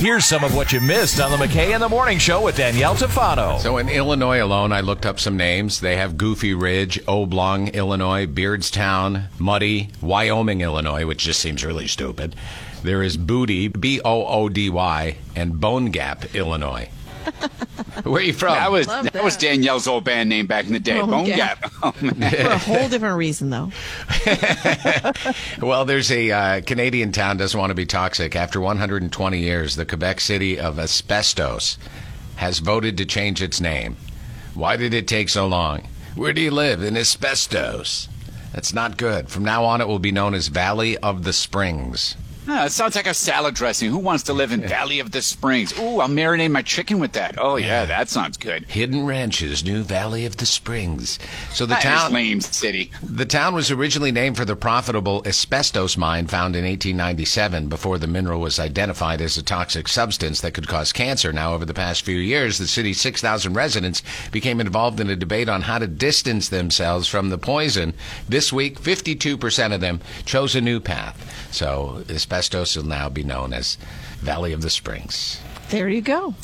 Here's some of what you missed on the McKay in the Morning Show with Danielle Tafano. So in Illinois alone, I looked up some names. They have Goofy Ridge, Oblong, Illinois, Beardstown, Muddy, Wyoming, Illinois, which just seems really stupid. There is Booty, B O O D Y, and Bone Gap, Illinois. Where are you from? That was Love that. that. was Danielle's old band name back in the day. Bone Bone, Gap. Gap. Oh. For a whole different reason, though. Well, there's a uh, Canadian town doesn't want to be toxic. After 120 years, the Quebec city of Asbestos has voted to change its name. Why did it take so long? Where do you live? In Asbestos. That's not good. From now on, it will be known as Valley of the Springs. Ah, it sounds like a salad dressing. Who wants to live in Valley of the Springs? Ooh, I'll marinate my chicken with that. Oh yeah, that sounds good. Hidden Ranches, New Valley of the Springs. So the That is town, lame city. the town was originally named for the profitable asbestos mine found in 1897 before the mineral was identified as a toxic substance that could cause cancer. Now, over the past few years, the city's 6,000 residents became involved in a debate on how to distance themselves from the poison. This week, 52% of them chose a new path. So asbestos will now be known as Valley of the Springs. There you go.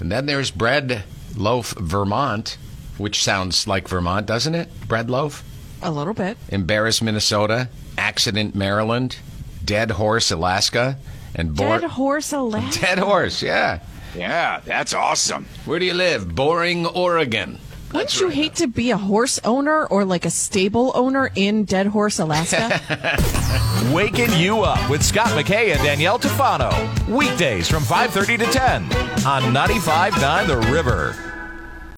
And then there's Bread Loaf, Vermont, which sounds like Vermont, doesn't it? Bread Loaf? A little bit. Embarrass, Minnesota, Accident, Maryland, Dead Horse, Alaska, and Bor- Dead horse Alaska. Dead Horse, yeah. Yeah, that's awesome. Where do you live? Boring, Oregon. Wouldn't you hate to be a horse owner or like a stable owner in Dead Horse, Alaska? Waking you up with Scott McKay and Danielle Tafano. Weekdays from 5:30 to 10 on 95.9 The River.